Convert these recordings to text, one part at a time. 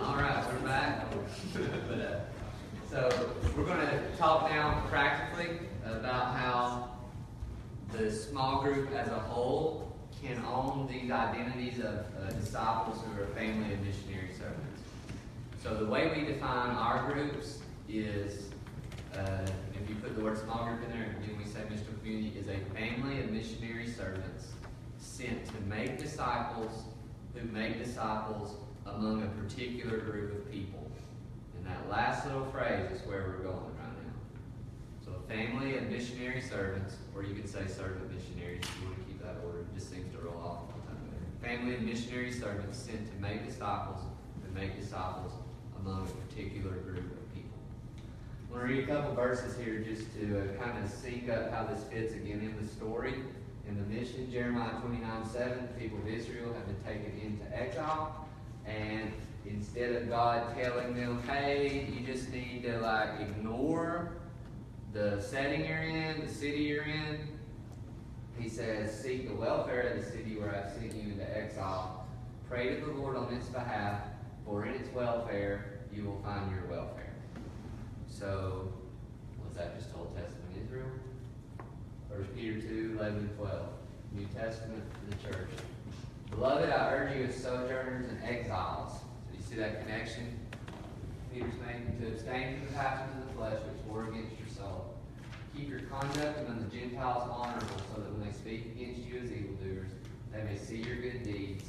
All right, we're back. but, uh, so we're going to talk now practically about how the small group as a whole can own these identities of uh, disciples who are family and missionary servants. So the way we define our groups is, uh, if you put the word small group in there, and we say missional community, is a family of missionary servants sent to make disciples who make disciples among a particular group of people. And that last little phrase is where we're going right now. So family of missionary servants, or you could say servant missionaries if you want to keep that order. It just seems to roll off all the time. Family of missionary servants sent to make disciples and make disciples among a particular group of people. I'm going to read a couple verses here just to uh, kind of sync up how this fits again in the story. In the mission, Jeremiah 29 7, the people of Israel have been taken into exile. And instead of God telling them, hey, you just need to like ignore the setting you're in, the city you're in, he says, seek the welfare of the city where I've sent you into exile. Pray to the Lord on its behalf, for in its welfare you will find your welfare. So, was that just Old Testament Israel? 1 Peter 2, 11 and 12. New Testament the church. Beloved, I urge you as sojourners and exiles. So you see that connection Peter's making to abstain from the passions of the flesh which war against your soul. Keep your conduct among the Gentiles honorable, so that when they speak against you as evildoers, they may see your good deeds.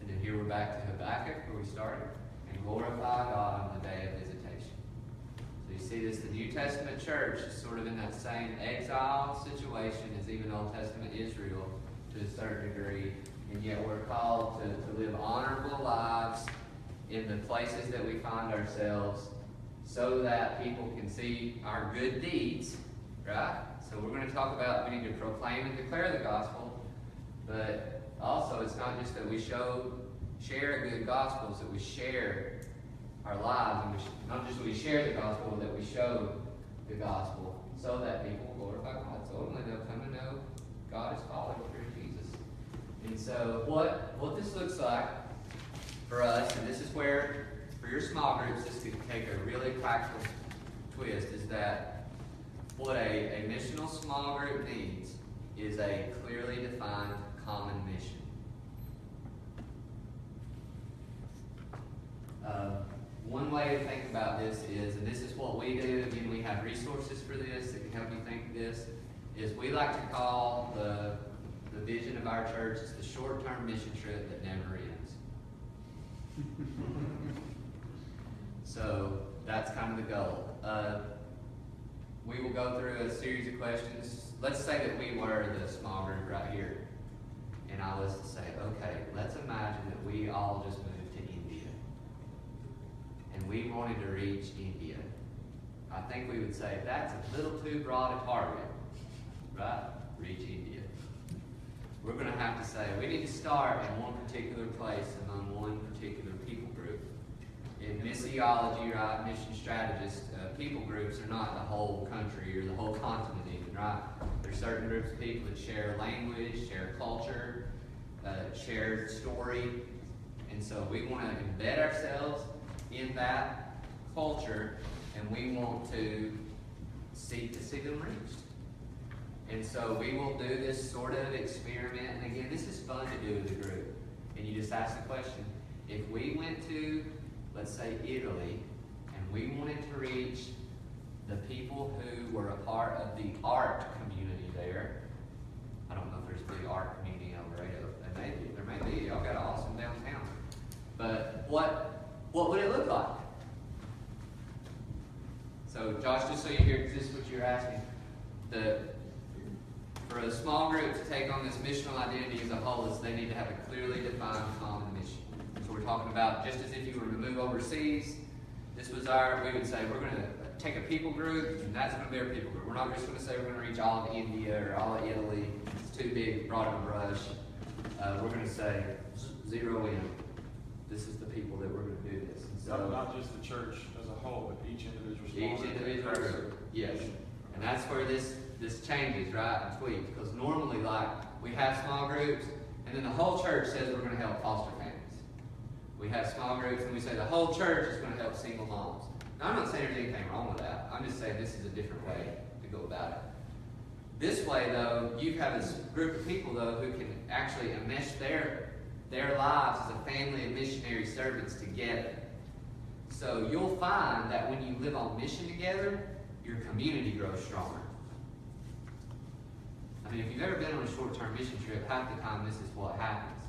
And then here we're back to Habakkuk, where we started, and glorify God on the day of visitation. So you see this, the New Testament church is sort of in that same exile situation as even Old Testament Israel to a certain degree and yet we're called to, to live honorable lives in the places that we find ourselves so that people can see our good deeds, right? So we're going to talk about we need to proclaim and declare the gospel, but also it's not just that we show share a good gospel, it's that we share our lives, and we not just that we share the gospel, but that we show the gospel so that people glorify God. So ultimately they'll come to know God is calling. And so what what this looks like for us, and this is where for your small groups this could take a really practical twist, is that what a, a missional small group needs is a clearly defined common mission. Uh, one way to think about this is, and this is what we do, again, we have resources for this that can help you think of this, is we like to call the, the vision of our church is the short-term mission trip that never ends. so that's kind of the goal. Uh, we will go through a series of questions. Let's say that we were the small group right here. And I was to say, okay, let's imagine that we all just moved to India. And we wanted to reach India. I think we would say that's a little too broad a target, right? Reach India. We're going to have to say we need to start in one particular place among one particular people group. In missiology, right, mission strategists, uh, people groups are not the whole country or the whole continent even, right? There's certain groups of people that share language, share culture, uh, share story, and so we want to embed ourselves in that culture, and we want to seek to see them reached. And so we will do this sort of experiment, and again, this is fun to do with a group. And you just ask the question: If we went to, let's say, Italy, and we wanted to reach the people who were a part of the art community there. I don't know if there's a big art community in El. There may be. There may be. Y'all got an awesome downtown. But what what would it look like? So, Josh, just so you hear, this is what you're asking. The for a small group to take on this missional identity as a whole is they need to have a clearly defined common mission. So we're talking about just as if you were to move overseas, this was our, we would say we're going to take a people group, and that's going to be our people group. We're not just going to say we're going to reach all of India or all of Italy. It's too big, broad of a brush. Uh, we're going to say zero in. This is the people that we're going to do this. And so not just the church as a whole, but each individual each individual group, yes. And that's where this this changes, right, and tweaks. Because normally, like, we have small groups, and then the whole church says we're going to help foster families. We have small groups, and we say the whole church is going to help single moms. Now, I'm not saying there's anything wrong with that. I'm just saying this is a different way to go about it. This way, though, you have this group of people, though, who can actually enmesh their their lives as a family of missionary servants together. So you'll find that when you live on mission together, your community grows stronger. If you've ever been on a short-term mission trip, half the time this is what happens.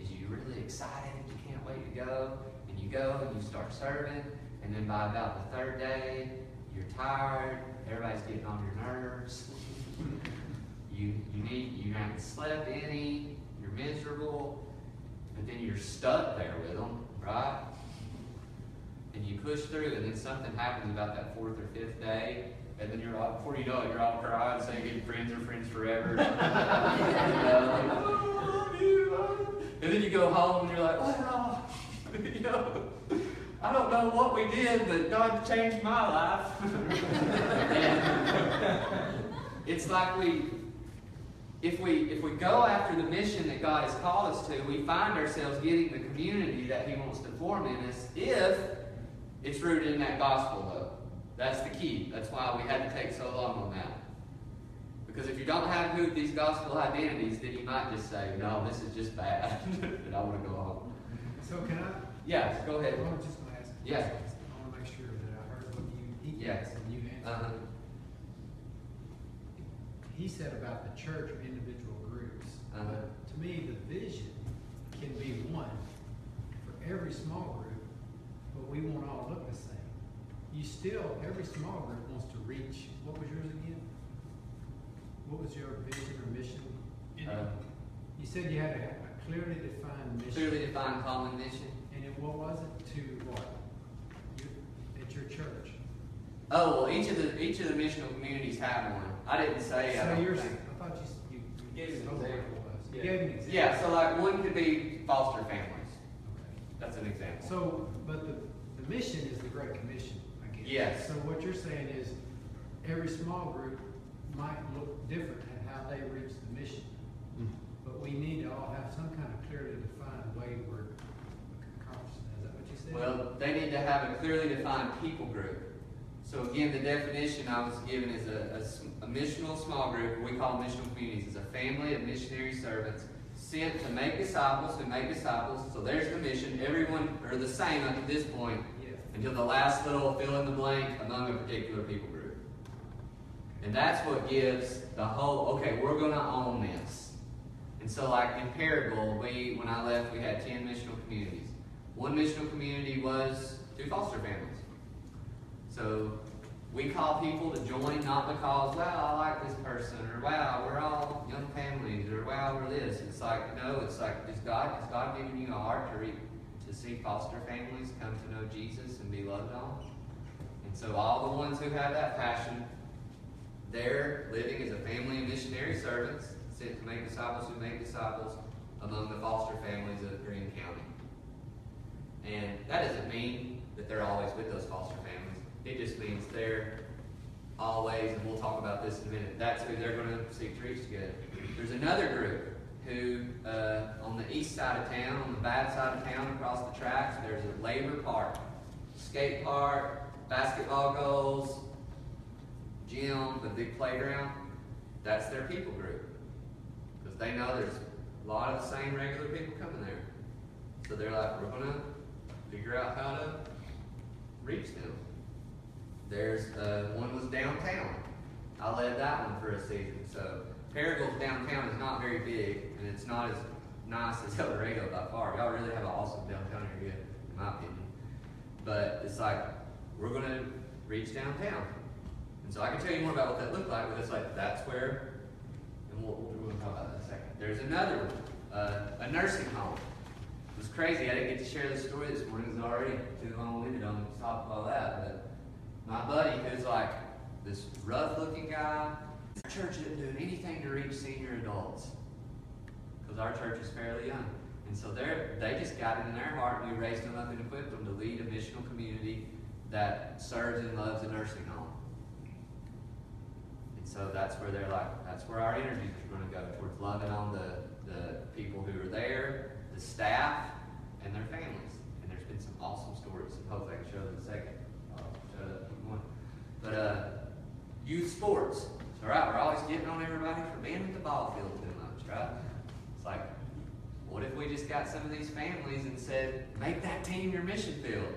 Is you're really excited, you can't wait to go, and you go and you start serving, and then by about the third day, you're tired, everybody's getting on your nerves. you you need you haven't slept any, you're miserable, but then you're stuck there with them, right? And you push through, and then something happens about that fourth or fifth day, and then you're all, before you know it, you're all crying, saying friends are friends forever. "Oh, I love you, I love you." and then you go home and you're like, wow, you know, I don't know what we did, but God changed my life. It's like we, if we if we go after the mission that God has called us to, we find ourselves getting the community that He wants to form in us if it's rooted in that gospel, though. That's the key. That's why we had to take so long on that. Because if you don't have who these gospel identities, then you might just say, no, this is just bad, and I want to go home. So can I, Yes, go ahead. I was just gonna ask. a Yeah. question. I wanna make sure that I heard what you, he Yes. and you answered. Uh-huh. He said about the church or individual groups. Uh-huh. But to me, the vision can be one for every small group, but we won't all look the same. You still, every small group wants to reach, what was yours again? What was your vision or mission? Uh, You said you had a a clearly defined mission. Clearly defined common mission. And then what was it? To what? You- At your church? Oh well, each of the each of the missional communities have one. I didn't say. I So don't yours, think. I thought you, s- you. you Gave an told me example. what it was. You Yeah. gave an example. Yeah, so like one could be foster families. Okay. That's an example. So, but the, the mission is the Great Commission, I guess. Yes. So what you're saying is, every small group might look different in how they reach the mission. Mm. But we need to all have some kind of clearly defined way we're accomplishing that. Is that what you said? Well, they need to have a clearly defined people group. So again, the definition I was given is a, a a missional small group, we call missional communities, is a family of missionary servants sent to make disciples who make disciples. So there's the mission. Everyone are the same up to this point. Until the last little fill in the blank among a particular people group. And that's what gives the whole, okay, we're going to own this. And so, like in Paragould, we, when I left, we had 10 missional communities. One missional community was two foster families. So, we call people to join not because, wow, I like this person, or wow, we're all young families, or wow, we're this. It's like, no, it's like, is God, is God giving you a heart to, re, to see foster families come to know Jesus and be loved on? And so, all the ones who have that passion, they're living as a family of missionary servants sent to make disciples who make disciples among the foster families of Greene County. And that doesn't mean that they're always with those foster families. It just means they're always, and we'll talk about this in a minute, that's who they're going to seek to reach together. There's another group who, uh, on the east side of town, on the bad side of town, across the tracks, there's a labor park, skate park, basketball goals, gym, the big playground. That's their people group. Because they know there's a lot of the same regular people coming there. So they're like, we're gonna figure out how to reach them. There's, uh, one was downtown. I led that one for a season. So Paragould's downtown is not very big, and it's not as nice as El Dorado by far. Y'all really have an awesome downtown area, in my opinion. But it's like, we're gonna reach downtown. And so I can tell you more about what that looked like, but it's like, that's where, and we'll, gonna talk about that in a second. There's another one, uh, a nursing home. It was crazy, I didn't get to share this story this morning, it was already too long-winded on top of all that, but my buddy, who's like this rough-looking guy, our church isn't doing anything to reach senior adults. Because our church is fairly young. And so they just got it in their heart, and we raised them up and equipped them to lead a missional community that serves and loves a nursing home. And so that's where they're like, that's where our energies are going to go towards loving on the, the people who are there, the staff, and their families. and there's been some awesome stories. And hopefully I can show them in a second. I'll up, keep going. But uh, youth sports. All right, we're always getting on everybody for being at the ball field too much, right? It's like, what if we just got some of these families and said, make that team your mission field?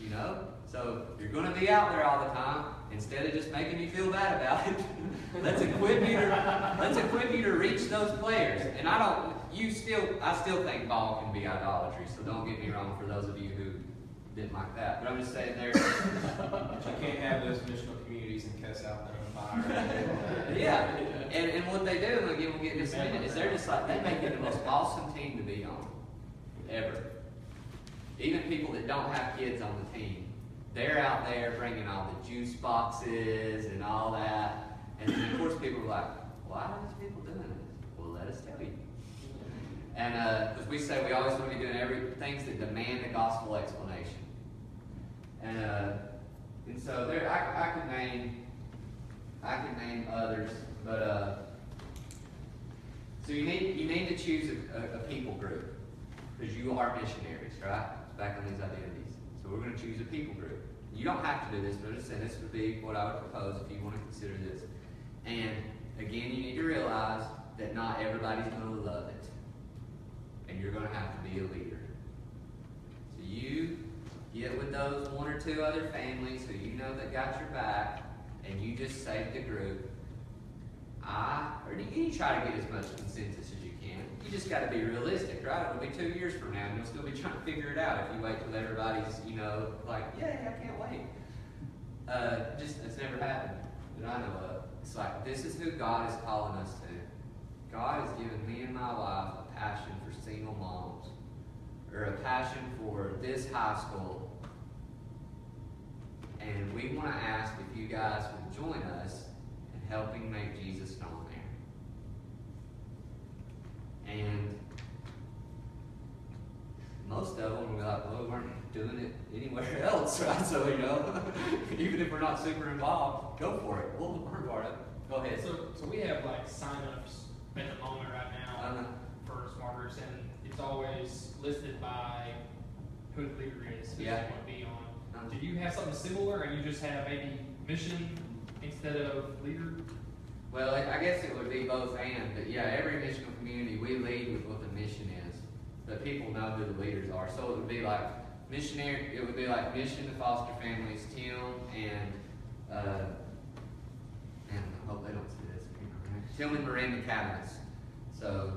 You know? So you're going to be out there all the time. Instead of just making you feel bad about it, let's equip you to let's equip you to reach those players. And I don't. You still. I still think ball can be idolatry. So don't get me wrong for those of you who didn't like that. But I'm just saying there. You can't have those missional communities and cuss out their own fire. yeah. And, and what they do, again, we'll get in this in a minute, is they're just like they make it the most awesome team to be on ever. Even people that don't have kids on the team, they're out there bringing all the juice boxes and all that. And then, of course, people are like, why are these people doing this? Well, let us tell you. And uh, because we say we always want to be doing every things that demand a gospel explanation. And uh, and so there, I, I could name, I could name others, but uh, so you need you need to choose a, a, people group because you are missionaries, right? Back on these identities. So we're going to choose a people group. You don't have to do this, but I'm just this would be what I would propose if you want to consider this. And again, you need to realize that not everybody's going to love it, and you're going to have to be a leader. So you get with those one or two other families who you know that got your back, and you just to the group, I, or you, you try to get as much consensus as you can. You just got to be realistic, right? It'll be two years from now, and you'll still be trying to figure it out if you wait till everybody's, you know, like, yeah, I can't wait. Uh, just, it's never happened that I know of. It's like, this is who God is calling us to. God has given me and my wife a passion for single moms, or a passion for this high school. And we want to ask if you guys would join us in helping make Jesus known there. And most of them were like, well, we weren't doing it anywhere else, right? So, you know, even if we're not super involved, go for it. We'll learn part of it. Go ahead. So, so we have like signups at the moment right now Uh-huh. for groups, and it's always listed by who the leader is, who they Yeah. want to be on. Uh-huh. Do you have something similar, and you just have maybe mission instead of leader? Well, I guess it would be both and, but yeah, every missional community, we lead with what the mission is. But people know who the leaders are. So it would be like missionary, it would be like mission to foster families, Tim and, uh, man, I hope they don't see this. Tim and Miranda Catalyst. So,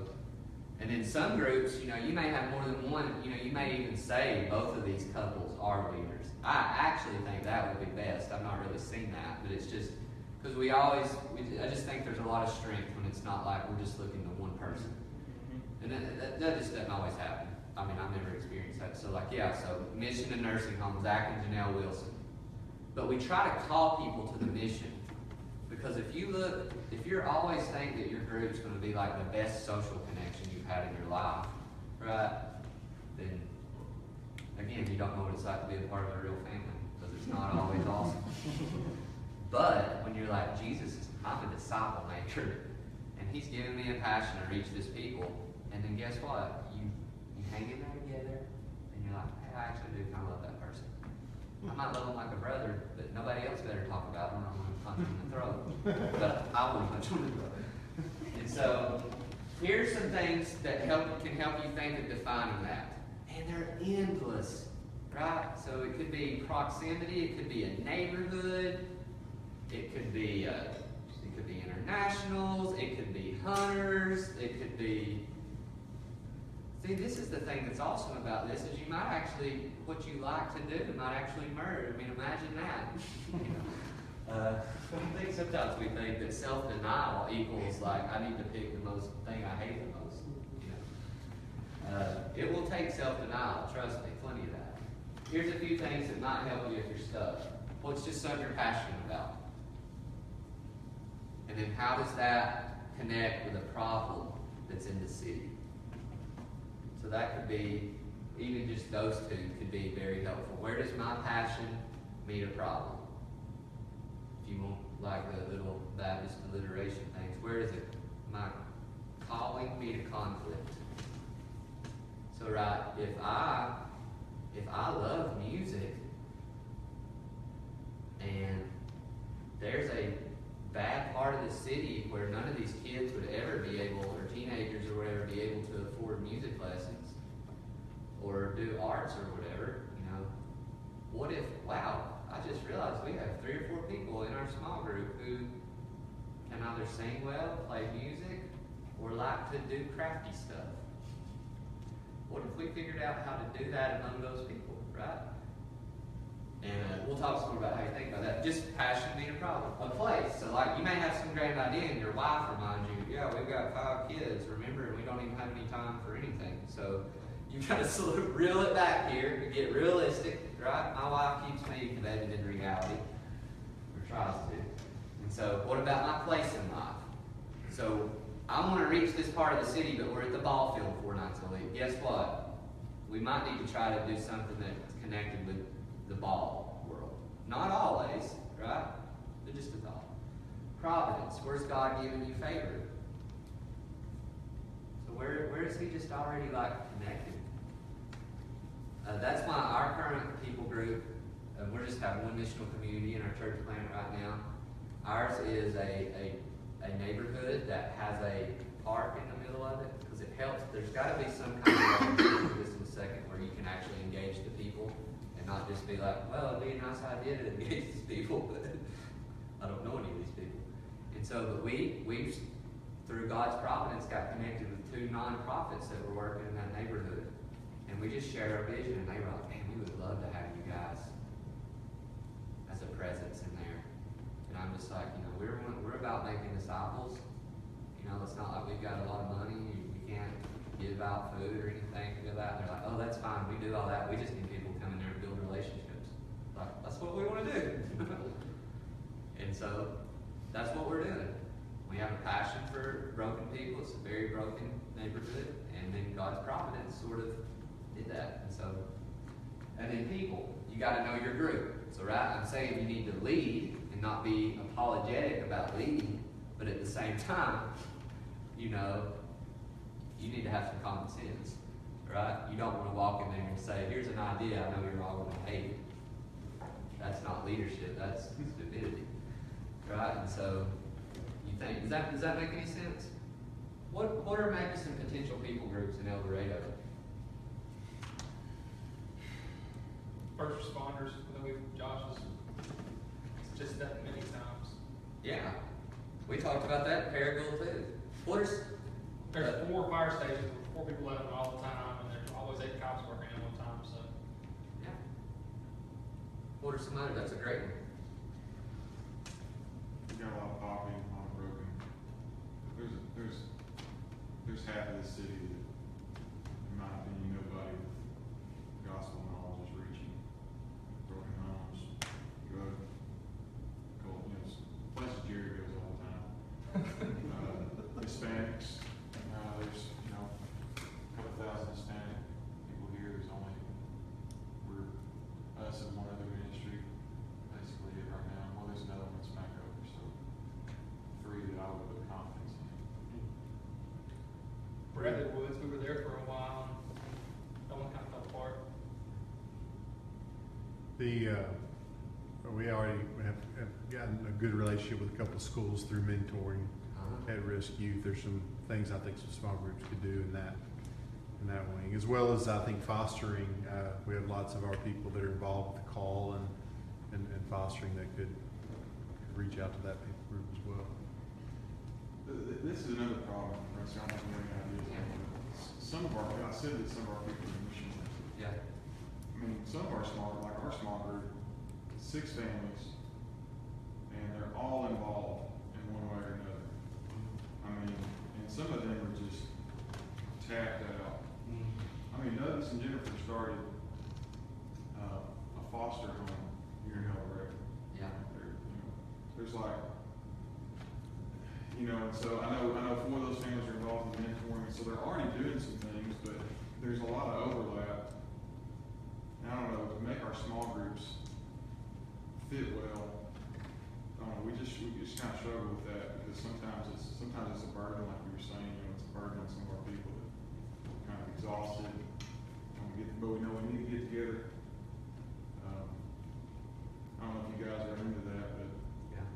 and then some groups, you know, you may have more than one, you know, you may even say both of these couples are leaders. I actually think that would be best. I've not really seen that, but it's just, because we always, we, I just think there's a lot of strength when it's not like we're just looking to one person. Mm-hmm. And that, that, that just doesn't always happen. I mean, I've never experienced that. So, like, yeah, so mission and nursing home, Zach and Janelle Wilson. But we try to call people to the mission. Because if you look, if you're always think that your group's going to be like the best social connection you've had in your life, right? Then, again, you don't know what it's like to be a part of a real family. Because it's not always awesome. But when you're like, Jesus, is I'm a disciple maker, and He's given me a passion to reach this people, and then guess what? You you hang in there together, and you're like, hey, I actually do kind of love that person. I might love him like a brother, but nobody else better talk about him, or I'm going to punch him in the throat. but I to punch him in the throat. And so, here's some things that help can help you think of defining that, and they're endless, right? So it could be proximity, it could be a neighborhood. It could be uh, it could be internationals. It could be hunters. It could be. See, this is the thing that's awesome about this is you might actually what you like to do might actually merge. I mean, imagine that. uh, I think sometimes we think that self denial equals like I need to pick the most thing I hate the most. You know, uh, it will take self denial. Trust me, plenty of that. Here's a few things that might help you if you're stuck. What's just something you're passionate about? And then how does that connect with a problem that's in the city? So that could be, even just those two could be very helpful. Where does my passion meet a problem? You like the little Baptist alliteration things, Where is it my calling me to conflict? So right, if I if I love music and there's a bad part of the city where none of these kids would ever be able, or teenagers or whatever, be able to afford music lessons or do arts or whatever, you know, what if, wow, I just realized we have three or four people in our small group who can either sing well, play music, or like to do crafty stuff. What if we figured out how to do that among those people, right? And uh, we'll talk some more about how you think about that. Just passion being a problem. A place. So, like, you may have some grand idea, and your wife reminds you, yeah, we've got five kids, remember, and we don't even have any time for anything. So, you gotta sort of reel it back here and get realistic, right? My wife keeps me embedded in reality, or tries to. And so, what about my place in life? So, I want to reach this part of the city, but we're at the ball field four nights a week. Guess what? We might need to try to do something that's connected with the ball world. Not always, right? But just a thought. Providence. Where's God giving you favor? So where where is He just already like connected? Uh, that's why our current people group, uh, we're just having one missional community in our church plant right now. Ours is a, a, a neighborhood that has a park in the middle of it because it helps. There's got to be some kind of this in a second, where you can actually engage the people and not just be like, well, it'd be a nice idea to engage these people, but I don't know any of these people. And so, but we, we've, through God's providence, got connected with two nonprofits that were working in that neighborhood. And we just shared our vision, and they were like, man, we would love to have you guys as a presence in there. And I'm just like, you know, we're, we're about making disciples. You know, it's not like we've got a lot of money, we can't give out food or anything to that. They're like, oh, that's fine, we do all that, we just need people to come in there and build relationships. Like, that's what we want to do. and so, that's what we're doing. We have a passion for broken people, it's a very broken neighborhood, and then God's providence sort of did that. And so, and then people, you got to know your group. So, right, I'm saying you need to lead and not be apologetic about leading, but at the same time, you know, you need to have some common sense, right? You don't want to walk in there and say, "Here's an idea. I know you're all going to hate it." That's not leadership. That's stupidity, right? And so, you think does that does that make any sense? What what are maybe some potential people groups in El Dorado? First responders, I know we, Josh has just that many times. Yeah, we talked about that in Paragould too. What are s- There's uh, four fire stations with four people at them all the time, and there's always eight cops working at one time, so. yeah? What are some other? That's a great one. We got a lot of poverty, a lot of broken. There's, there's, there's half of the city that, in my opinion, nobody with gospel knowledge is reaching. Broken homes, drug, cult, you know, s- places Jerry goes all the time. Uh, Hispanics, uh, there's, you know, a couple thousand Hispanic people here, there's only, we're, us and one other ministry, basically it right now. Well, there's another one that's back over, so three that I would put confidence in. Bradley Woods, we were there for a while, and that one kind of fell apart. The, uh, we already have, have gotten a good relationship with a couple of schools through mentoring, Uh-huh. at-risk youth. There's some things I think some small groups could do in that, in that wing. As well as, I think, fostering, uh, we have lots of our people that are involved with the call and, and, and fostering that could, could reach out to that group as well. Th- th- This is another problem, for instance, I don't have any ideas. on it. S- Some of our, I said that some of our people are missionaries. Yeah. I mean, some of our small, like our small group, six families, and they're all involved in one way or another. I mean, and some of them are just tapped out. I mean, Douglas and Jennifer started, uh, a foster home here in El Dorado. Yeah. There, you know, There's like, you know, and so I know, I know four of those families are involved in mentoring, so they're already doing some things, but there's a lot of overlap. And I don't know, to make our small groups fit well, I don't know, we just, we just kind of struggle with that, because sometimes it's, sometimes it's a burden, like you were saying, you know, it's a burden on some of our people that kind of exhausted, get, but we know we need to get together. Um, I don't know if you guys are into that, but Yeah.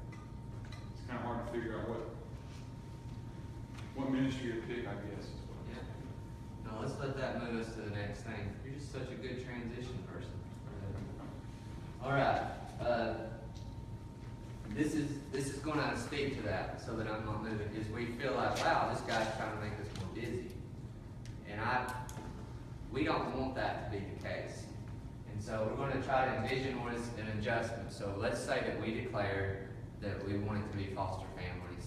it's kinda hard to figure out what, what ministry to pick, I guess, is what. Yeah. No, let's let that move us to the next thing. You're just such a good transition person. All right, uh, this is, this is gonna speak to that, so that I'm not moving, is we feel like, wow, this guy's trying to make us more busy. And I, we don't want that to be the case. And so we're what is an adjustment. So let's say that we declare that we wanted to be foster families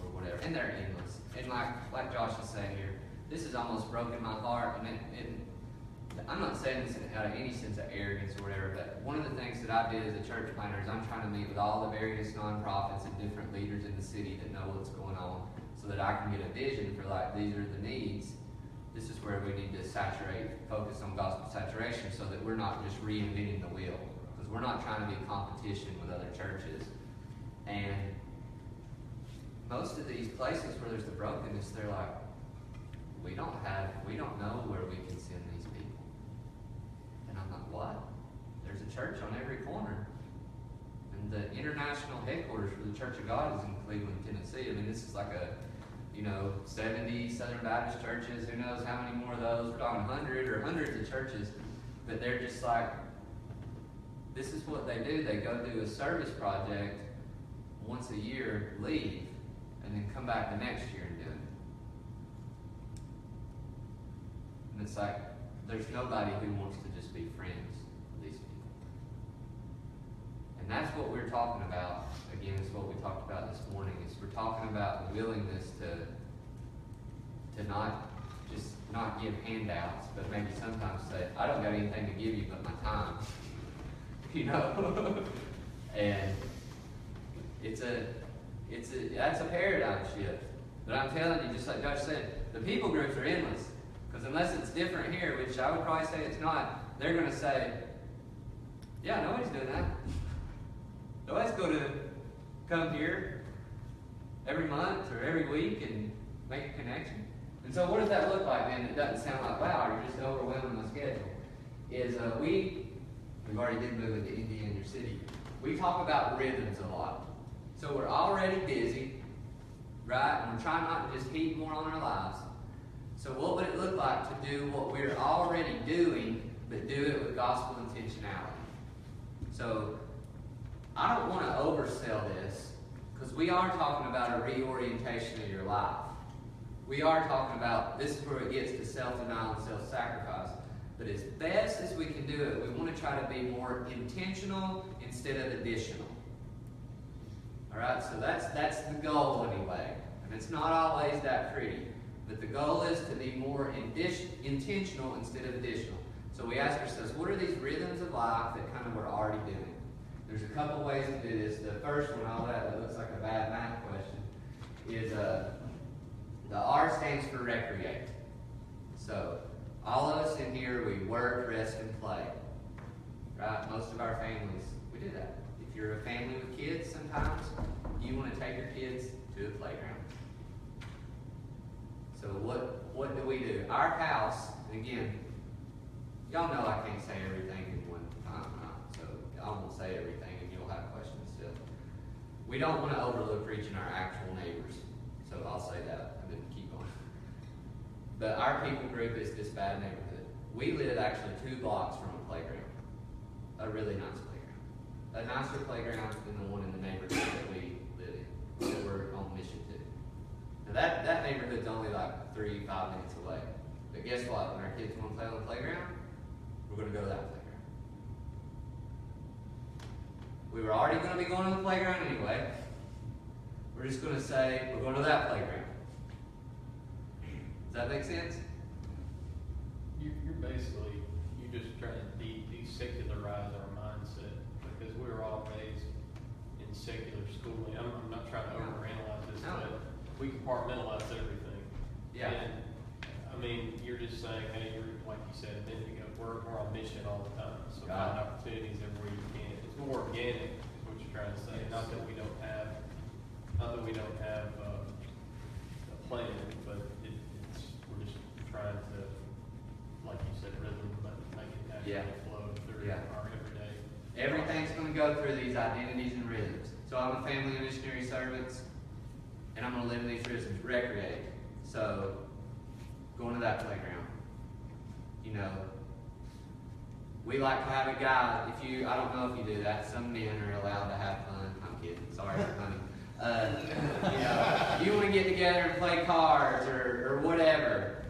or whatever, and they're endless. And like, like Josh is saying here, this has almost broken my heart, and it, it, I'm not saying this out of any sense of arrogance or whatever, but one of the things that I did as a church planter is I'm trying to meet with all the various nonprofits and different leaders in the city that know what's going on, so that I can get a vision for like, these are the needs. This is where we need to saturate, focus on gospel saturation, so that we're not just reinventing the wheel, because we're not trying to be competition with other churches. And most of these places where there's the brokenness, they're like, we don't have, we don't know where we can send these people. And I'm like, what? There's a church on every corner. And the international headquarters for the Church of God is in Cleveland, Tennessee. I mean, this is like a, you know, seventy Southern Baptist churches, who knows how many more of those, we're talking hundred or hundreds of churches. But they're just like, this is what they do. They go do a service project once a year, leave, and then come back the next year and do it. And it's like, there's nobody who wants to just be friends. And that's what we're talking about, again, it's what we talked about this morning, is we're talking about the willingness to, to not, just not give handouts, but maybe sometimes say, I don't got anything to give you but my time. You know? And it's a, it's a, that's a paradigm shift. But I'm telling you, just like Josh said, the people groups are endless. Because unless it's different here, which I would probably say it's not, they're to say, yeah, nobody's doing that. Nobody's going to come here every month or every week and make a connection. And so what does that look like then? It doesn't sound like, wow, you're just overwhelming my schedule. Is uh, we, we've already did move into India in your city. We talk about rhythms a lot. So we're already busy, right? And we're trying not to just heap more on our lives. So what would it look like to do what we're already doing, but do it with gospel intentionality? So I don't want to oversell this, because we are talking about a reorientation of your life. We are talking about this is where it gets to self-denial and self-sacrifice. But as best as we can do it, we want to try to be more intentional instead of additional. All right, so that's that's the goal anyway, and it's not always that pretty. But the goal is to be more intentional instead of additional. So we ask ourselves, what are these rhythms of life that kind of we're already doing? There's a couple ways to do this. The first one, all that, that looks like a bad math question, is uh, the R stands for recreate. So all of us in here, we work, rest, and play. Right? Most of our families, we do that. If you're a family with kids, sometimes you want to take your kids to a playground. So what what do we do? Our house, again, y'all know I can't say everything in one time, right? I won't say everything, and you'll have questions still. We don't want to overlook reaching our actual neighbors, so I'll say that and then keep on. But our people group is this bad neighborhood. We live actually two blocks from a playground, a really nice playground, a nicer playground than the one in the neighborhood that we live in, that we're on mission to. Now that, that neighborhood's only like three, five minutes away. But guess what? When our kids want to play on the playground, we're going to go to that playground. We were already going to be going to the playground anyway. We're just going to say, we're going to that playground. Does that make sense? You, you're basically, you're just trying to de- desecularize our mindset, because we were all raised in secular schooling. I'm, I'm not trying to overanalyze this, No. but we compartmentalize everything. Yeah. And, I mean, you're just saying, hey, you're, like you said a minute ago, we're, we're on mission all the time, so find opportunities everywhere you can. More organic, is what you're trying to say, not that we don't have, not that we don't have, uh, a plan, but it, it's, we're just trying to, like you said, rhythm, but make it Yeah. flow through Yeah. our everyday. Everything's gonna go through these identities and rhythms. So I'm a family and missionary servants, and I'm gonna live in these rhythms, recreate. So, going to that playground. You know, we like to have a guy, if you, I don't know if you do that, some men are allowed to have fun. I'm kidding, sorry funny. Uh, you know, you wanna get together and play cards or, or whatever.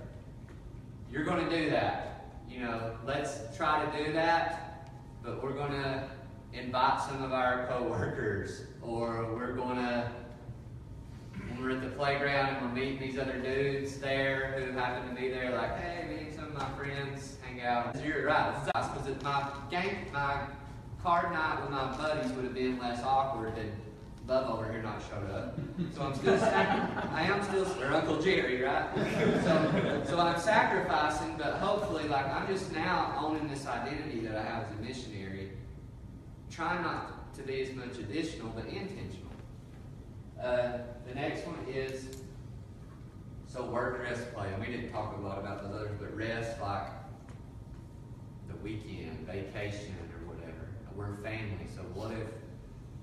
You're gonna do that. You know, let's try to do that, but we're gonna invite some of our coworkers, or we're gonna, when we're at the playground and we're meeting these other dudes there who happen to be there, like, hey, of my friends hang out. You're right, it's nice, because my game, my card night with my buddies would have been less awkward than Bub over here not showed up. So I'm still, I am still, or Uncle Jerry, right? So, so I'm sacrificing, but hopefully, like, I'm just now owning this identity that I have as a missionary. Try not to be as much additional, but intentional. Uh, the next one is so work, rest, play. And we didn't talk a lot about those others, but rest, like the weekend, vacation, or whatever. We're family, so what if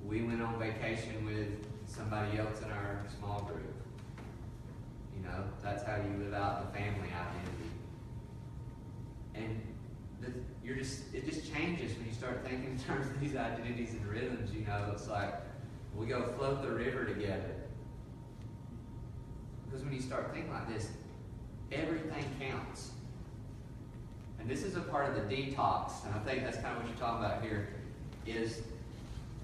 we went on vacation with somebody else in our small group? You know, that's how you live out the family identity. And the, you're just, it just changes when you start thinking in terms of these identities and rhythms, you know, it's like, we go float the river together. Because when you start thinking like this, everything counts. And this is a part of the detox, and I think that's kind of what you're talking about here, is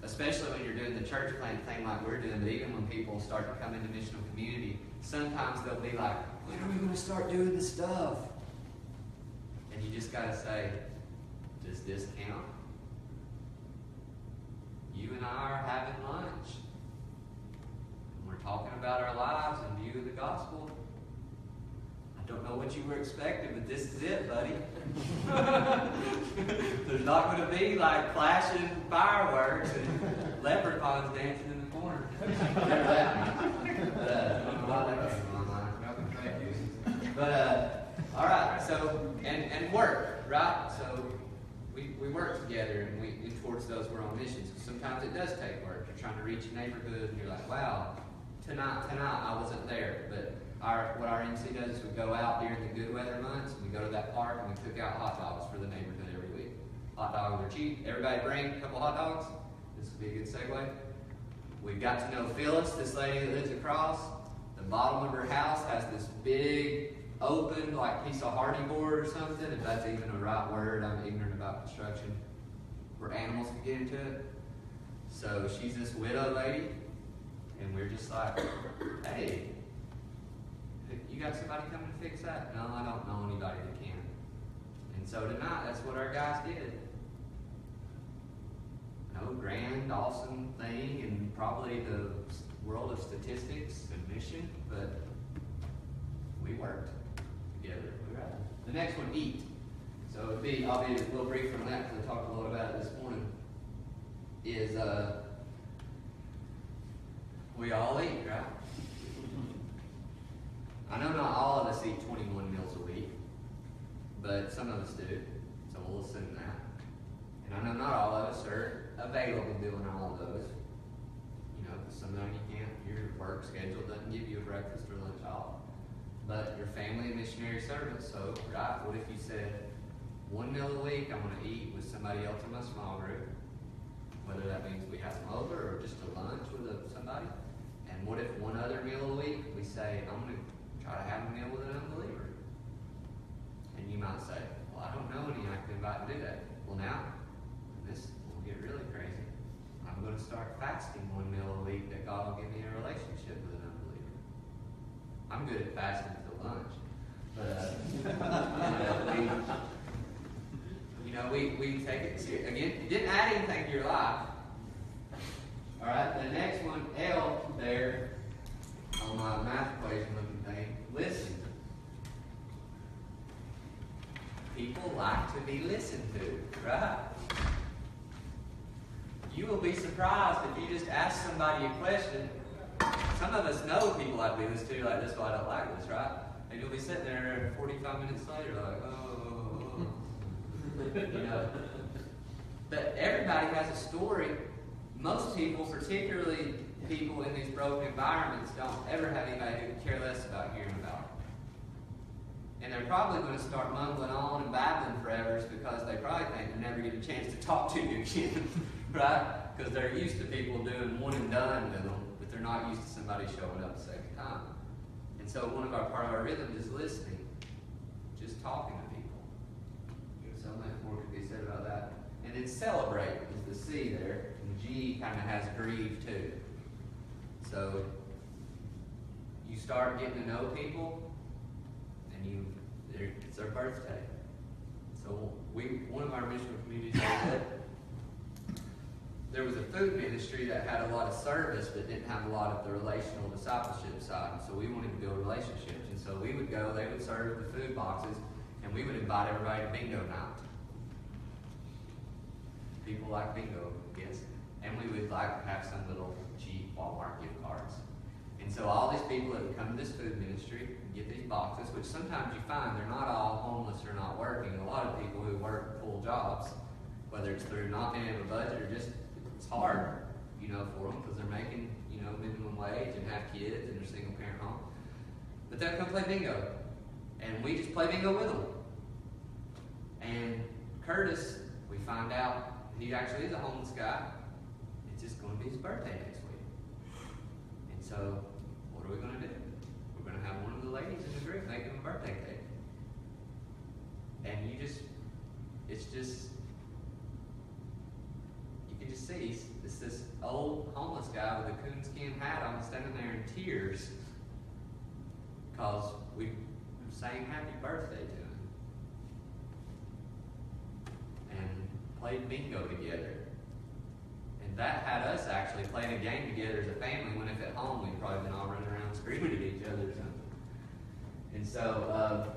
especially when you're doing the church plant thing like we're doing, but even when people start to come into missional community, sometimes they'll be like, when are we going to start doing the stuff? And you just got to say, does this count? You and I are having lunch. Talking about our lives in view of the gospel. I don't know what you were expecting, but this is it, buddy. There's not going to be like flashing fireworks and leprechauns dancing in the corner. But, uh. But uh, all right, so and and work, right? So we, we work together and we and towards those we're on missions. Sometimes it does take work. You're trying to reach a neighborhood and you're like, wow, tonight tonight I wasn't there. But our what our MC does is we go out during the good weather months and we go to that park and we cook out hot dogs for the neighborhood every week. Hot dogs are cheap. Everybody bring a couple hot dogs. This would be a good segue. We got to know Phyllis, this lady that lives across. The bottom of her house has this big open like piece of hardy board or something, if that's even the right word. I'm ignorant about construction. Where animals can get into it. So she's this widow lady, and we're just like, hey, you got somebody coming to fix that? No, I don't know anybody that can. And so tonight, that's what our guys did. No grand, awesome thing, and probably the world of statistics and mission, but we worked together. The next one, eat. So it'd be, I'll be a little brief on that because I talked a lot about it this morning. Is uh, we all eat, right? I know not all of us eat 21 meals a week, but some of us do, so we'll assume that. And I know not all of us are available doing all of those. You know, sometimes you can't, your work schedule doesn't give you a breakfast or lunch off. But your family and missionary service, so, right, what if you said, one meal a week I'm gonna eat with somebody else in my small group? Whether that means we have them over or just a lunch with somebody. And what if one other meal a week, we say, I'm gonna try to have a meal with an unbeliever? And you might say, well, I don't know any I can invite to do that. Well, now, this will get really crazy. I'm going to start fasting one meal a week that God will give me a relationship with an unbeliever. I'm good at fasting till lunch. But, uh, you know, we, you know, we, we take it serious. Again, it didn't add anything to your life. All right, the next one, L there on my math equation looking thing, listen. People like to be listened to, right? You will be surprised if you just ask somebody a question. Some of us know people like to do this too, like this why I don't like this, right? And you'll be sitting there 45 minutes later, like, oh, oh, oh, oh. you know. But everybody has a story. Most people, particularly people in these broken environments, don't ever have anybody who care less about hearing about it. And they're probably going to start mumbling on and babbling forever because they probably think they never get a chance to talk to you again, right? Because they're used to people doing one and done with them, but they're not used to somebody showing up a second time. And so one of our part of our rhythm is listening, just talking to people. So much more could be said about that. And then celebrate is the C there, G kind of has grieve too. So you start getting to know people, and you it's their birthday. So we one of our mission communities there was a food ministry that had a lot of service but didn't have a lot of the relational discipleship side. So we wanted to build relationships. And so we would go, they would serve the food boxes, and we would invite everybody to bingo night. People like bingo, yes. And we would like to have some little cheap Walmart gift cards. And so all these people that come to this food ministry get these boxes, which sometimes you find they're not all homeless or not working. A lot of people who work full jobs, whether it's through not being able to budget or just it's hard, you know, for them because they're making, you know, minimum wage and have kids and they're single parent home. But they'll come play bingo, and we just play bingo with them. And Curtis, we find out he actually is a homeless guy. It's going to be his birthday next week. And so, what are we going to do? We're going to have one of the ladies in the group make him a birthday cake. And you just, it's just, you can just see, it's this old homeless guy with a coonskin hat on, standing there in tears. Because we sang happy birthday to him. And played bingo together. That had us actually playing a game together as a family, when if at home we'd probably been all running around screaming at each other or something. And so, uh,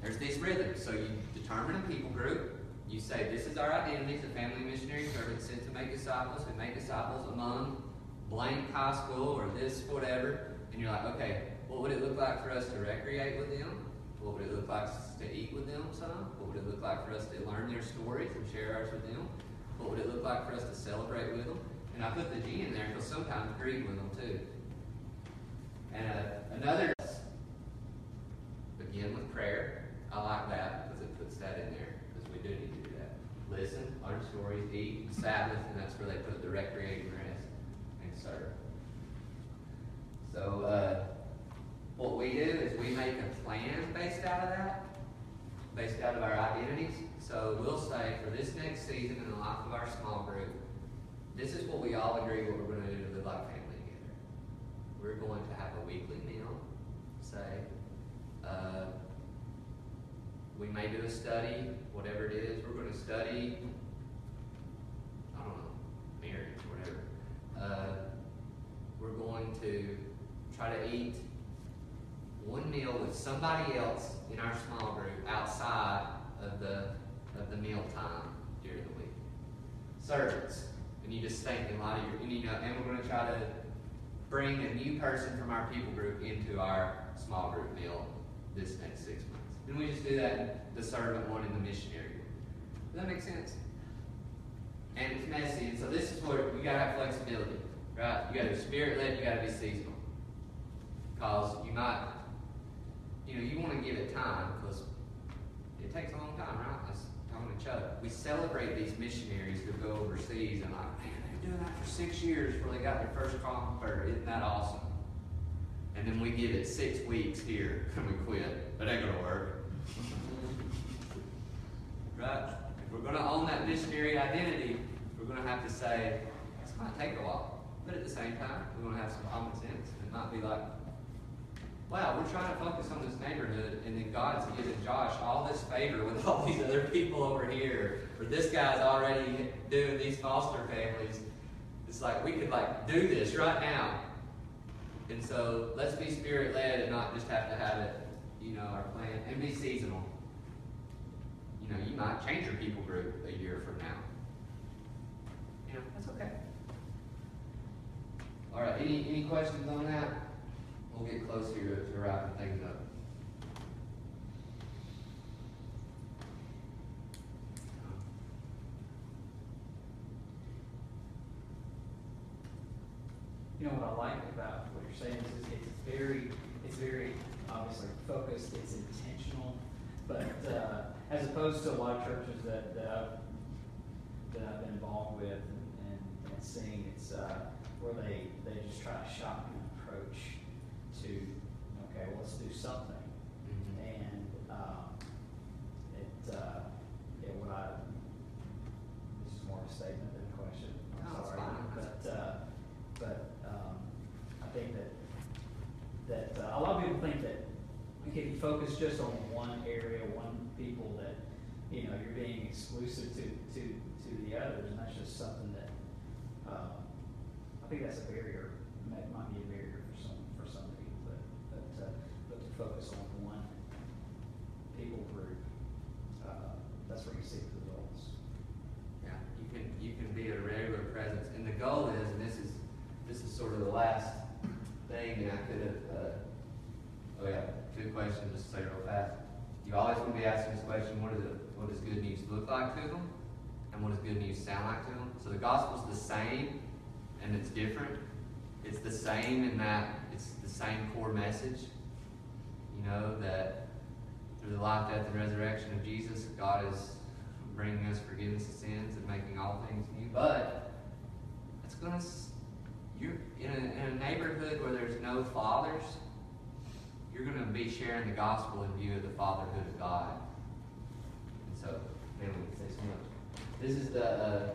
there's these rhythms. So you determine a people group. You say, this is our identity as a family missionary servant sent to make disciples. We make disciples among blank high school or this, whatever. And you're like, okay, what would it look like for us to recreate with them? What would it look like to eat with them some? What would it look like for us to learn their stories and share ours with them? What would it look like for us to celebrate with them? And I put the G in there because sometimes grieve with them too. And uh, another begin with prayer. I like that because it puts that in there because we do need to do that. Listen, learn stories, eat, Sabbath, and that's where they put the recreate and rest and serve. So uh, what we do is we make a plan based out of that, based out of our identities. So we'll say for this next season in the life of our small group, this is what we all agree what we're going to do to live like family together. We're going to have a weekly meal, say. Uh, we may do a study, whatever it is. We're going to study, I don't know, marriage, or whatever. Uh, we're going to try to eat one meal with somebody else in our small group outside of the of the meal time during the week. Servants, and you just think in lot of your, and you know, and we're going to try to bring a new person from our people group into our small group meal this next six months. And we just do that, the servant one and the missionary one. Does that make sense? And it's messy, and so this is where you gotta have flexibility, right? You gotta be spirit led, you gotta be seasonal. Cause you might, you know, you wanna give it time, because it takes a long time, right? Was talking to Chuck. We celebrate these missionaries who go overseas and like, man, they've been doing that for six years before they got their first convert. Isn't that awesome? And then we give it six weeks here and we quit. That ain't gonna work. right? If we're gonna own that missionary identity, we're gonna have to say, it's gonna take a while. But at the same time, we're gonna have some common sense. and not be like, wow, we're trying to focus on this neighborhood, and then God's given Josh all this favor with all these other people over here, or this guy's already doing these foster families. It's like we could like do this right now. And so let's be spirit led and not just have to have it, you know, our plan and be seasonal. You know, you might change your people group a year from now. You know, that's okay. All right, any any questions on that? we'll get closer to, to wrapping things up. You know what I like about what you're saying is it's very, it's very obviously focused, it's intentional, but uh, as opposed to a lot of churches that, that I've that I've been involved with and, and, and seeing, it's uh, where they they just try to shock and approach to, okay, well, let's do something. And, um, it, uh, what I, this is more of a statement than a question, I'm it's sorry. fine. But, uh, but, um, I think that, that, uh, a lot of people think that, if you focus just on one area, one people, that, you know, you're being exclusive to, to, to the others, and that's just something that, um, I think that's a barrier, might, might be a barrier for some, for some people, but, but, uh, but to focus on one people group, uh, that's where you see the results. Yeah, you can, you can be a regular presence, and the goal is, and this is, this is sort of the last thing, and I could have, uh, oh yeah, two questions, just say real fast. You always want to be asking this question, what it, what does good news look like to them? And what does good news sound like to them? So the gospel's the same, and it's different. It's the same in that it's the same core message, you know, that through the life, death, and resurrection of Jesus, God is bringing us forgiveness of sins and making all things new. But it's gonna, you're in a, in a neighborhood where there's no fathers. You're gonna be sharing the gospel in view of the fatherhood of God. And so, man, we can say so much. This is the. Uh,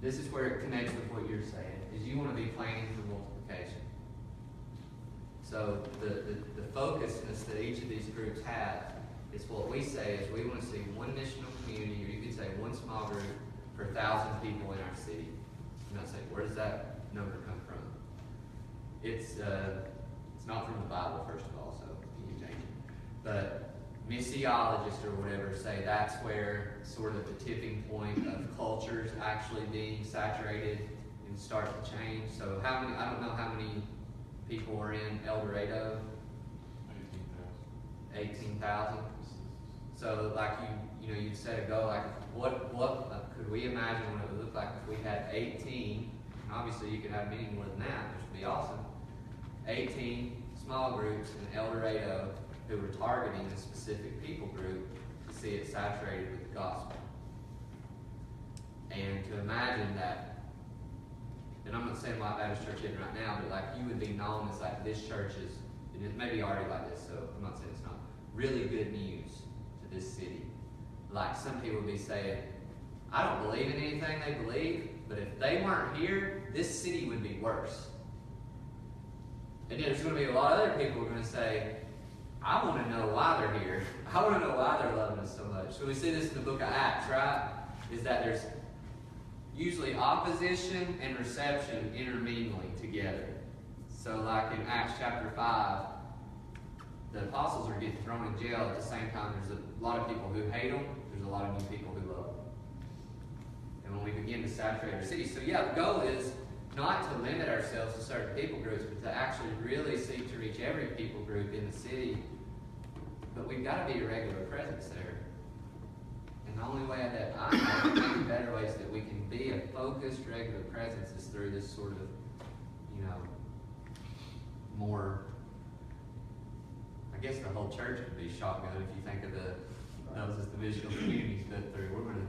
this is where it connects with what you're saying. Is you want to be planning for multiplication. So the, the, the that each of these groups have is what we say is we want to see one missional community, or you could say one small group per thousand people in our city. And I say, where does that number come from? It's uh, it's not from the Bible, first of all, so you can change it. But missiologists or whatever say that's where sort of the tipping point of cultures actually being saturated and start to change. So how many? I don't know how many people were in El Dorado. Eighteen thousand. Eighteen thousand. So like you, you know, you set a goal like what what uh, could we imagine what it would look like if we had eighteen? Obviously, you could have many more than that, which would be awesome. Eighteen small groups in El Dorado who were targeting a specific people group to see it saturated with the gospel. And to imagine that, and I'm not saying Life Baptist Church isn't right now, but like you would be known as like this church is, and it may be already like this, so I'm not saying it's not, really good news to this city. Like some people would be saying, I don't believe in anything they believe, but if they weren't here, this city would be worse. And then there's going to be a lot of other people who are going to say, I want to know why they're here. I want to know why they're loving us so much. So we see this in the book of Acts, right? Is that there's usually opposition and reception intermingling together. So, like in Acts chapter 5, the apostles are getting thrown in jail at the same time. There's a lot of people who hate them, there's a lot of new people who love them. And when we begin to saturate our city, so yeah, the goal is not to limit ourselves to certain people groups, but to actually really seek to reach every people group in the city. But we've got to be a regular presence there. And the only way that I know, better ways that we can be a focused, regular presence is through this sort of, you know, more. I guess the whole church would be shotgun if you think of the those as the missional communities that through. We're gonna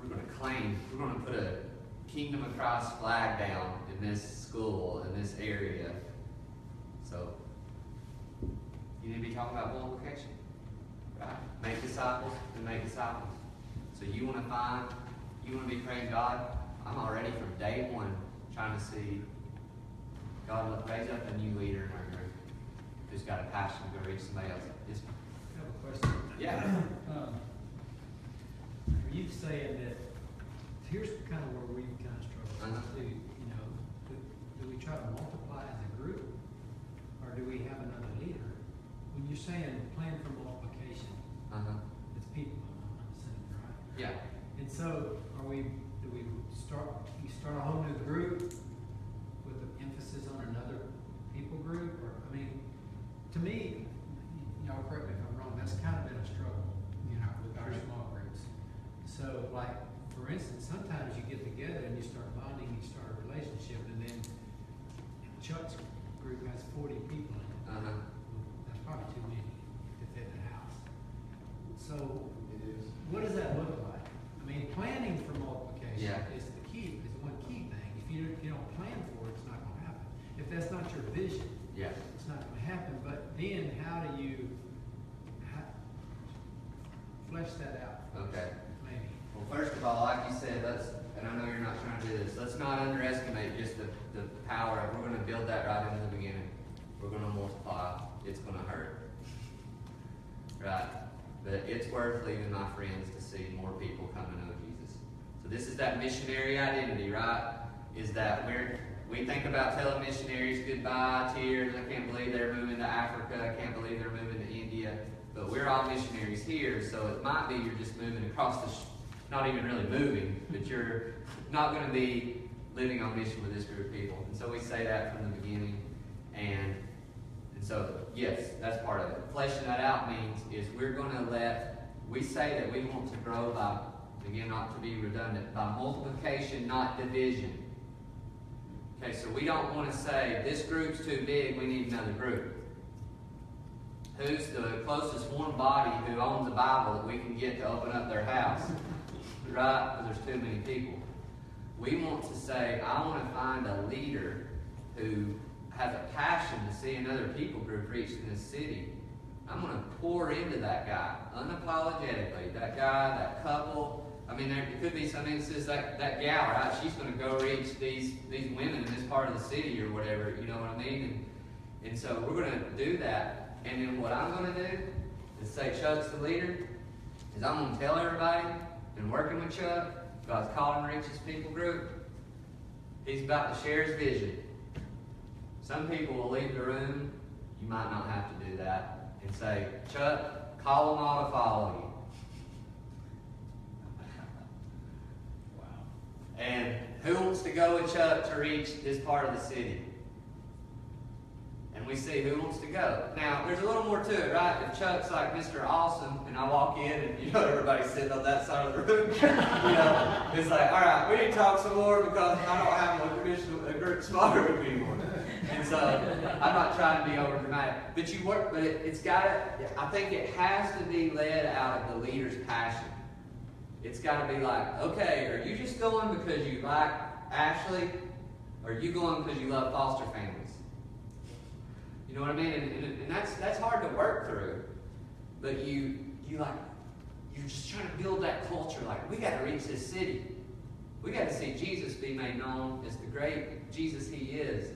we're gonna claim, we're gonna put a Kingdom of Christ flag down in this school, in this area. So, you need to be talking about multiplication, right? Make disciples and make disciples. So you want to find, you want to be praying, God, I'm already from day one trying to see God raise up a new leader in our group who's got a passion to go reach somebody else. Yes, I have a question. yeah. Um, Are you saying that, here's kind of where we kind of struggle Uh-huh. too, you know, do, do we try to multiply as a group? Or do we have another leader? You're saying plan for multiplication, Uh huh. it's people, right? Yeah. And so, are we, do we start, you start a whole new group with an emphasis on another people group, or, I mean, to me, y'all correct me if I'm wrong, that's kind of been a struggle, you know, with our small groups. So, like, for instance, sometimes you get together and you start bonding, you start a relationship, and then Chuck's group has forty people in it. Uh-huh. That's probably too many to fit in the house. So, It is. what does that look like? I mean, planning for multiplication Yeah. is the key, is one key thing. If you, if you don't plan for it, it's not gonna happen. If that's not your vision, Yeah. it's not gonna happen, but then how do you, ha flesh that out? Okay. Maybe. Well, first of all, like you said, let's, and I know you're not trying to do this, let's not underestimate just the, the power of, we're gonna build that right into the beginning. We're gonna multiply, it's gonna hurt. Right? But it's worth leaving my friends to see more people come to know Jesus. So this is that missionary identity, right? Is that we're, we think about telling missionaries goodbye, tears, I can't believe they're moving to Africa, I can't believe they're moving to India. But we're all missionaries here, so it might be you're just moving across the, sh- not even really moving, but you're not going to be living on mission with this group of people. And so we say that from the beginning. And, and so, yes, that's part of it. Fleshing that out means is we're going to let, we say that we want to grow by, again, not to be redundant, by multiplication, not division. Okay, so we don't want to say this group's too big, we need another group. Who's the closest one body who owns a Bible that we can get to open up their house? Right? Because there's too many people. We want to say, I want to find a leader who has a passion to see another people group reached in this city. I'm going to pour into that guy unapologetically. That guy, that couple. I mean, there could be some instances that that gal, right? She's going to go reach these these women in this part of the city or whatever. You know what I mean? And, and so we're going to do that. And then what I'm going to do is say Chuck's the leader. Is I'm going to tell everybody. Been working with Chuck. God's calling reach his people group. He's about to share his vision. Some people will leave the room. You might not have to do that and say, Chuck, call them all to follow you. Wow. And who wants to go with Chuck to reach this part of the city? And we see who wants to go. Now, there's a little more to it, right? If Chuck's like Mr. Awesome, and I walk in and you know everybody's sitting on that side of the room, you know, it's like, all right, we need to talk some more because I don't have a a group small group anymore. So uh, I'm not trying to be over dramatic, but you work, but it, it's got to. I think it has to be led out of the leader's passion. It's got to be like, okay, are you just going because you like Ashley, or are you going because you love foster families? You know what I mean? And, and, and that's that's hard to work through, but you you like you're just trying to build that culture. Like we got to reach this city. We got to see Jesus be made known as the great Jesus He is.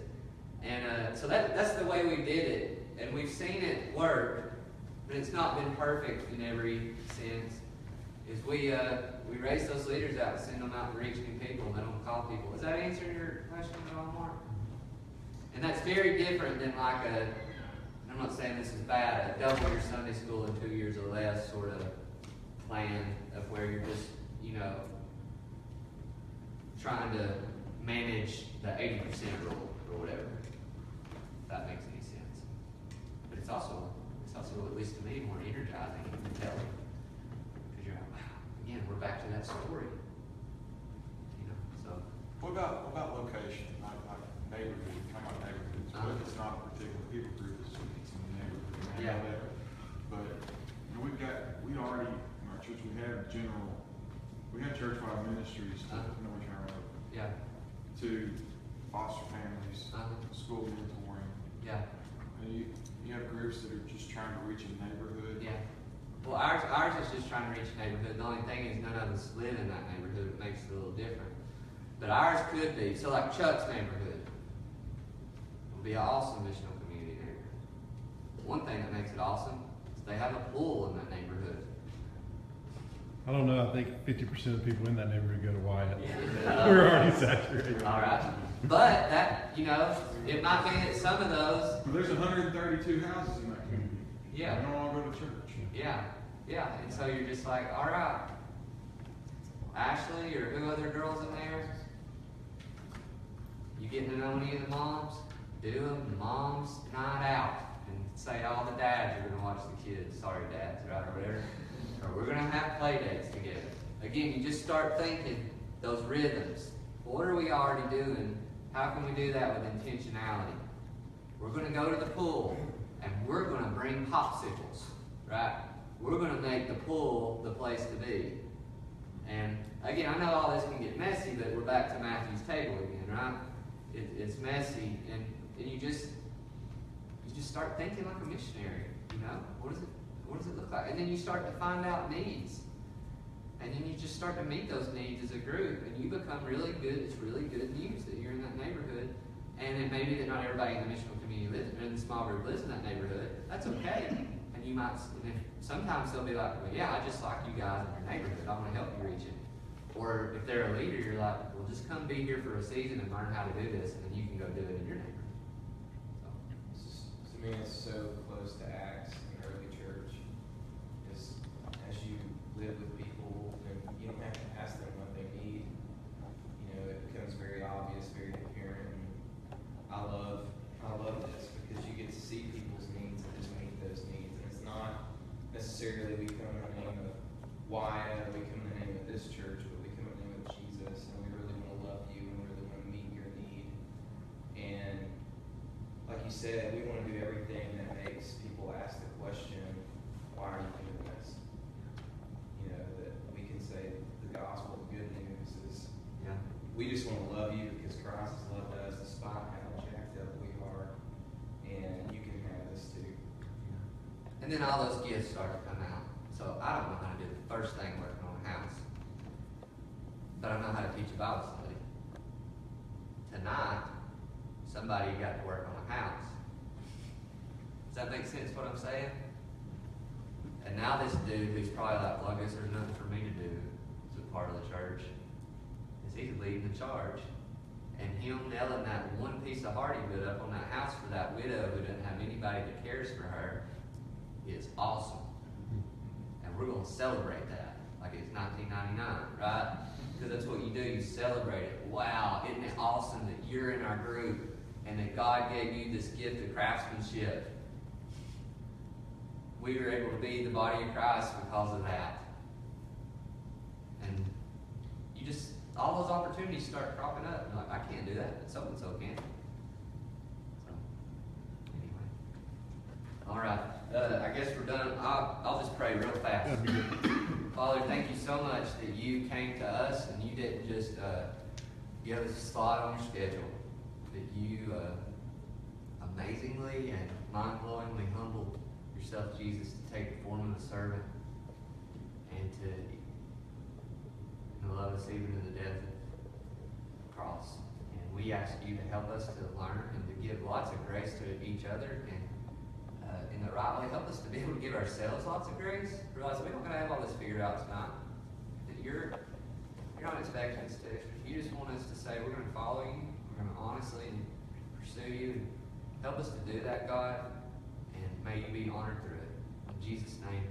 And uh, so that, that's the way we did it. And we've seen it work, but it's not been perfect in every sense. Is we uh, we raise those leaders out send them out to reach new people and let them call people. Is that answering your question at all, Mark? And that's very different than like a, I'm not saying this is bad, a double your Sunday school in two years or less sort of plan of where you're just, you know, trying to manage the 80% rule or whatever. That makes any sense. But it's also, it's also, at least to me, more energizing and compelling. Because you're like, wow, again, we're back to that story. You know, so, What about, what about location, like, like neighborhood, talking about neighborhoods, what if it's not a particular people group, it's, in the neighborhood, Yeah. that. But, you know, we've got, we already, in our church, we have general, we have church-wide ministries to Uh-huh. North Carolina, yeah, to foster families, Uh-huh. school mentoring. Yeah, And you, you have groups that are just trying to reach a neighborhood. yeah. Well, ours, ours is just trying to reach a neighborhood. The only thing is none of us live in that neighborhood. It makes it a little different. But ours could be, so like Chuck's neighborhood would be an awesome missional community neighborhood. One thing that makes it awesome is they have a pool in that neighborhood. I don't know, I think fifty percent of the people in that neighborhood go to Wyatt. Yeah. We're already saturated. All right. But that, you know, it might be that some of those, there's hundred and thirty-two houses in that community. Yeah. They don't all go to church. yeah, yeah. And so you're just like, all right, Ashley or who other girls in there? You getting to know any of the moms? Do them moms night out and say all the dads are gonna watch the kids. Sorry, dads, right or whatever. Or we're gonna have play dates together. again, you just start thinking those rhythms. What are we already doing? How can we do that with intentionality? We're going to go to the pool and we're going to bring popsicles, right? We're going to make the pool the place to be. And again, I know all this can get messy, but we're back to Matthew's table again, right? It, it's messy, and, and you just you just start thinking like a missionary. You know, what does it what does it look like? And then you start to find out needs, and then you just start to meet those needs as a group, and you become really good. It's really good news that you're in that neighborhood, and it may be that not everybody in the missional community lives in the small group lives in that neighborhood. That's okay. And you might, and if, sometimes they'll be like, well, yeah, I just like you guys in your neighborhood. I want to help you reach it. Or if they're a leader, you're like, well, just come be here for a season and learn how to do this, and then you can go do it in your neighborhood. So, To me, it's so close to Acts and early church. Is as you live with people, and you don't have to ask them what they need. You know, it becomes very obvious, very apparent. And I love, I love this because you get to see people's needs and just meet those needs. And it's not necessarily we come in the name of Wyatt, or we come in the name of this church, but we come in the name of Jesus, and we really want to love you, and we really want to meet your need. And like you said, we want to do everything that makes people ask the question, why are you doing this? You know, that we can say the gospel, the good news is, yeah. we just want to love you because Christ has loved And then all those gifts start to come out. So I don't know how to do the first thing working on a house. But I know how to teach a Bible study. Tonight, somebody got to work on a house. Does that make sense what I'm saying? And now this dude who's probably like, well, I guess there's nothing for me to do as a part of the church, is he's leading the charge. And him nailing that one piece of Hardywood up on that house for that widow who doesn't have anybody that cares for her is awesome. And we're going to celebrate that like it's 1999, right? Because that's what you do. You celebrate it. Wow, isn't it awesome that you're in our group and that God gave you this gift of craftsmanship? We were able to be the body of Christ because of that. And you just, all those opportunities start cropping up. You're like, I can't do that, but so and so can. So, anyway. All right. Uh, I guess we're done. I'll, I'll just pray real fast. That'd be good. Father, thank you so much that you came to us and you didn't just uh, give us a slot on your schedule. That you uh, amazingly and mind blowingly humbled yourself, Jesus, to take the form of a servant and to, to love us even to the death of the cross. And we ask you to help us to learn and to give lots of grace to each other and uh, in the right way. Help us to be able to give ourselves lots of grace. Realize we're not going to have all this figured out tonight. That you're you're not expecting us to. You just want us to say we're gonna follow you. We're gonna honestly pursue you. Help us to do that, God. And may you be honored through it. In Jesus' name.